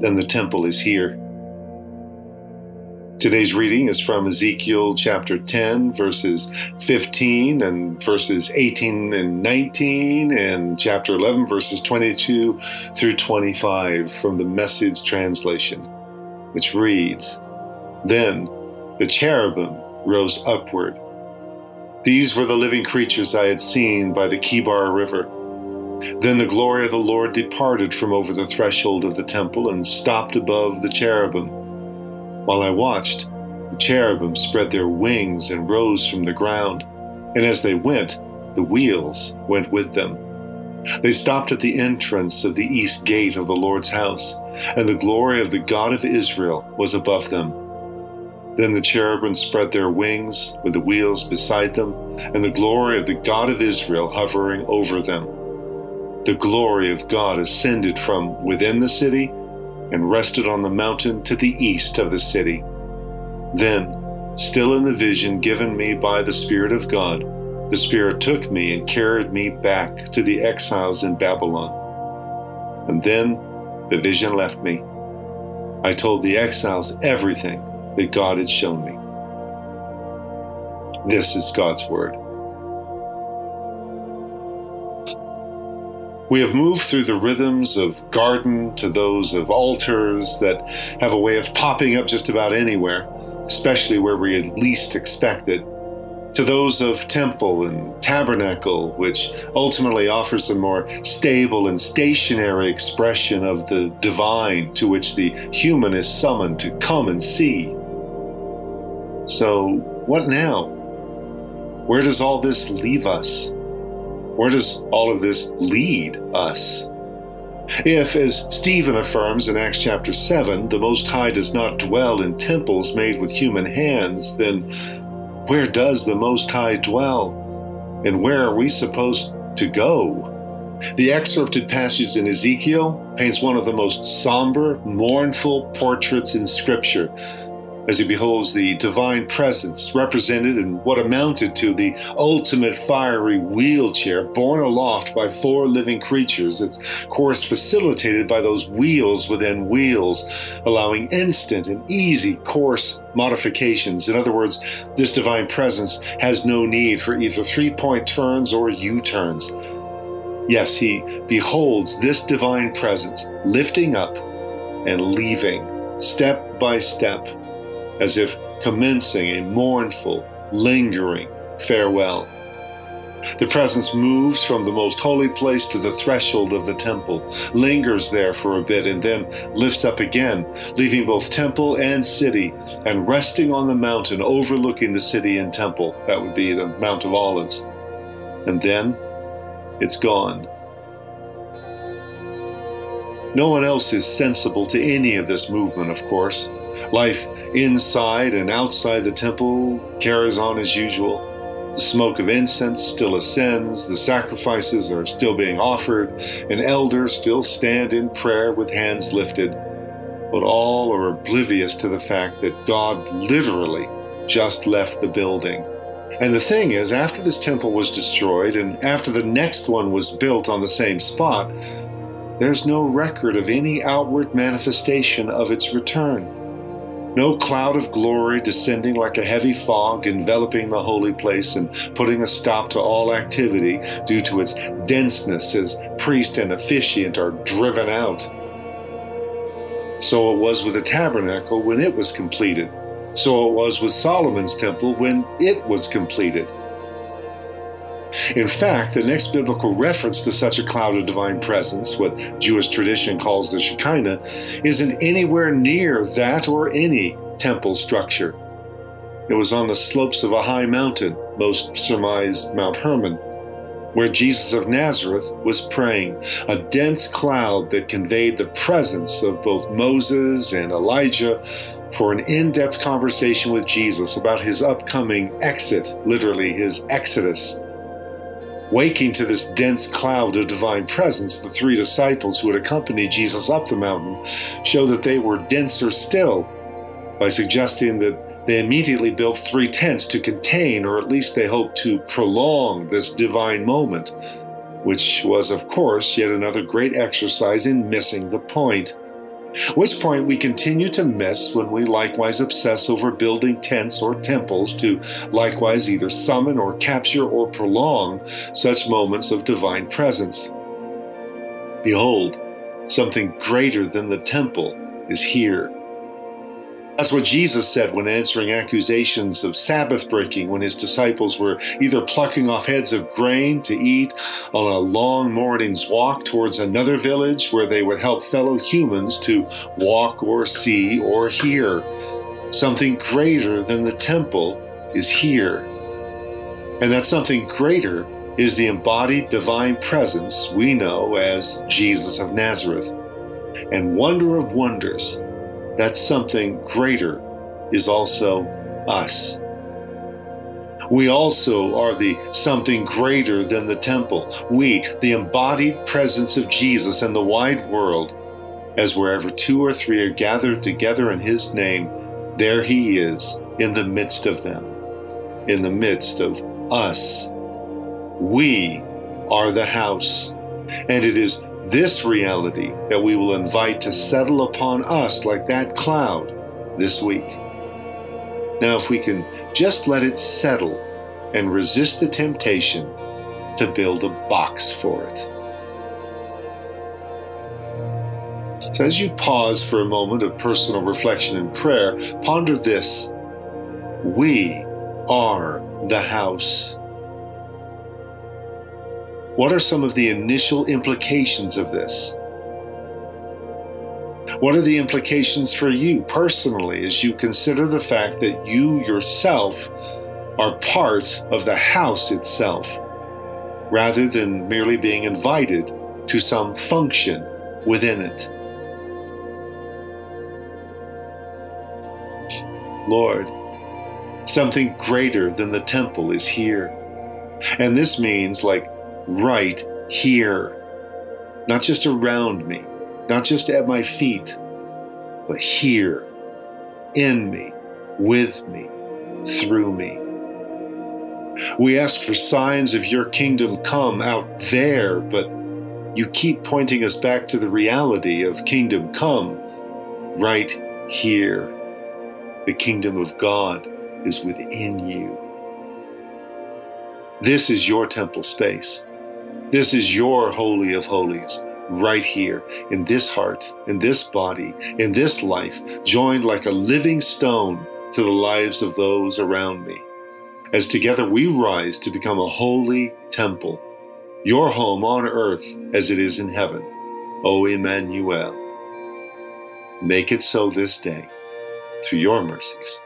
than the temple is here. Today's reading is from Ezekiel chapter 10, verses 15 and verses 18 and 19, and chapter 11, verses 22 through 25 from the Message translation, which reads Then the cherubim rose upward. These were the living creatures I had seen by the Kebar River. Then the glory of the Lord departed from over the threshold of the temple and stopped above the cherubim. While I watched, the cherubim spread their wings and rose from the ground, and as they went, the wheels went with them. They stopped at the entrance of the east gate of the Lord's house, and the glory of the God of Israel was above them. Then the cherubim spread their wings with the wheels beside them, and the glory of the God of Israel hovering over them. The glory of God ascended from within the city and rested on the mountain to the east of the city. Then, still in the vision given me by the Spirit of God, the Spirit took me and carried me back to the exiles in Babylon. And then the vision left me. I told the exiles everything that God had shown me. This is God's Word. We have moved through the rhythms of garden to those of altars that have a way of popping up just about anywhere, especially where we least expect it, to those of temple and tabernacle, which ultimately offers a more stable and stationary expression of the divine to which the human is summoned to come and see. So, what now? Where does all this leave us? Where does all of this lead us? If, as Stephen affirms in Acts chapter 7, the Most High does not dwell in temples made with human hands, then where does the Most High dwell? And where are we supposed to go? The excerpted passage in Ezekiel paints one of the most somber, mournful portraits in Scripture as he beholds the divine presence represented in what amounted to the ultimate fiery wheelchair borne aloft by four living creatures, its course facilitated by those wheels within wheels, allowing instant and easy course modifications. In other words, this divine presence has no need for either three point turns or U turns. Yes, he beholds this divine presence lifting up and leaving step by step as if commencing a mournful, lingering farewell. The presence moves from the most holy place to the threshold of the temple, lingers there for a bit, and then lifts up again, leaving both temple and city, and resting on the mountain overlooking the city and temple. That would be the Mount of Olives. And then it's gone. No one else is sensible to any of this movement, of course. Life inside and outside the temple carries on as usual. The smoke of incense still ascends, the sacrifices are still being offered, and elders still stand in prayer with hands lifted. But all are oblivious to the fact that God literally just left the building. And the thing is, after this temple was destroyed and after the next one was built on the same spot, there's no record of any outward manifestation of its return no cloud of glory descending like a heavy fog enveloping the holy place and putting a stop to all activity due to its denseness as priest and officiant are driven out. So it was with the tabernacle when it was completed. So it was with Solomon's temple when it was completed. In fact, the next biblical reference to such a cloud of divine presence, what Jewish tradition calls the Shekinah, isn't anywhere near that or any temple structure. It was on the slopes of a high mountain, most surmise Mount Hermon, where Jesus of Nazareth was praying, a dense cloud that conveyed the presence of both Moses and Elijah for an in depth conversation with Jesus about his upcoming exit, literally, his exodus. Waking to this dense cloud of divine presence, the three disciples who had accompanied Jesus up the mountain show that they were denser still by suggesting that they immediately built three tents to contain, or at least they hoped to prolong, this divine moment, which was, of course, yet another great exercise in missing the point. Which point we continue to miss when we likewise obsess over building tents or temples to likewise either summon or capture or prolong such moments of divine presence. Behold, something greater than the temple is here. That's what Jesus said when answering accusations of Sabbath breaking when his disciples were either plucking off heads of grain to eat on a long morning's walk towards another village where they would help fellow humans to walk or see or hear. Something greater than the temple is here. And that something greater is the embodied divine presence we know as Jesus of Nazareth. And wonder of wonders, that something greater is also us. We also are the something greater than the temple. We, the embodied presence of Jesus in the wide world, as wherever two or three are gathered together in His name, there He is in the midst of them, in the midst of us. We are the house, and it is this reality that we will invite to settle upon us like that cloud this week. Now, if we can just let it settle and resist the temptation to build a box for it. So, as you pause for a moment of personal reflection and prayer, ponder this We are the house. What are some of the initial implications of this? What are the implications for you personally as you consider the fact that you yourself are part of the house itself, rather than merely being invited to some function within it? Lord, something greater than the temple is here. And this means, like right here. Not just around me, not just at my feet, but here, in me, with me, through me. We ask for signs of your kingdom come out there, but you keep pointing us back to the reality of kingdom come right here. The kingdom of God is within you. This is your temple space. This is your Holy of Holies, right here, in this heart, in this body, in this life, joined like a living stone to the lives of those around me. As together we rise to become a holy temple, your home on earth as it is in heaven. O Emmanuel. Make it so this day through your mercies.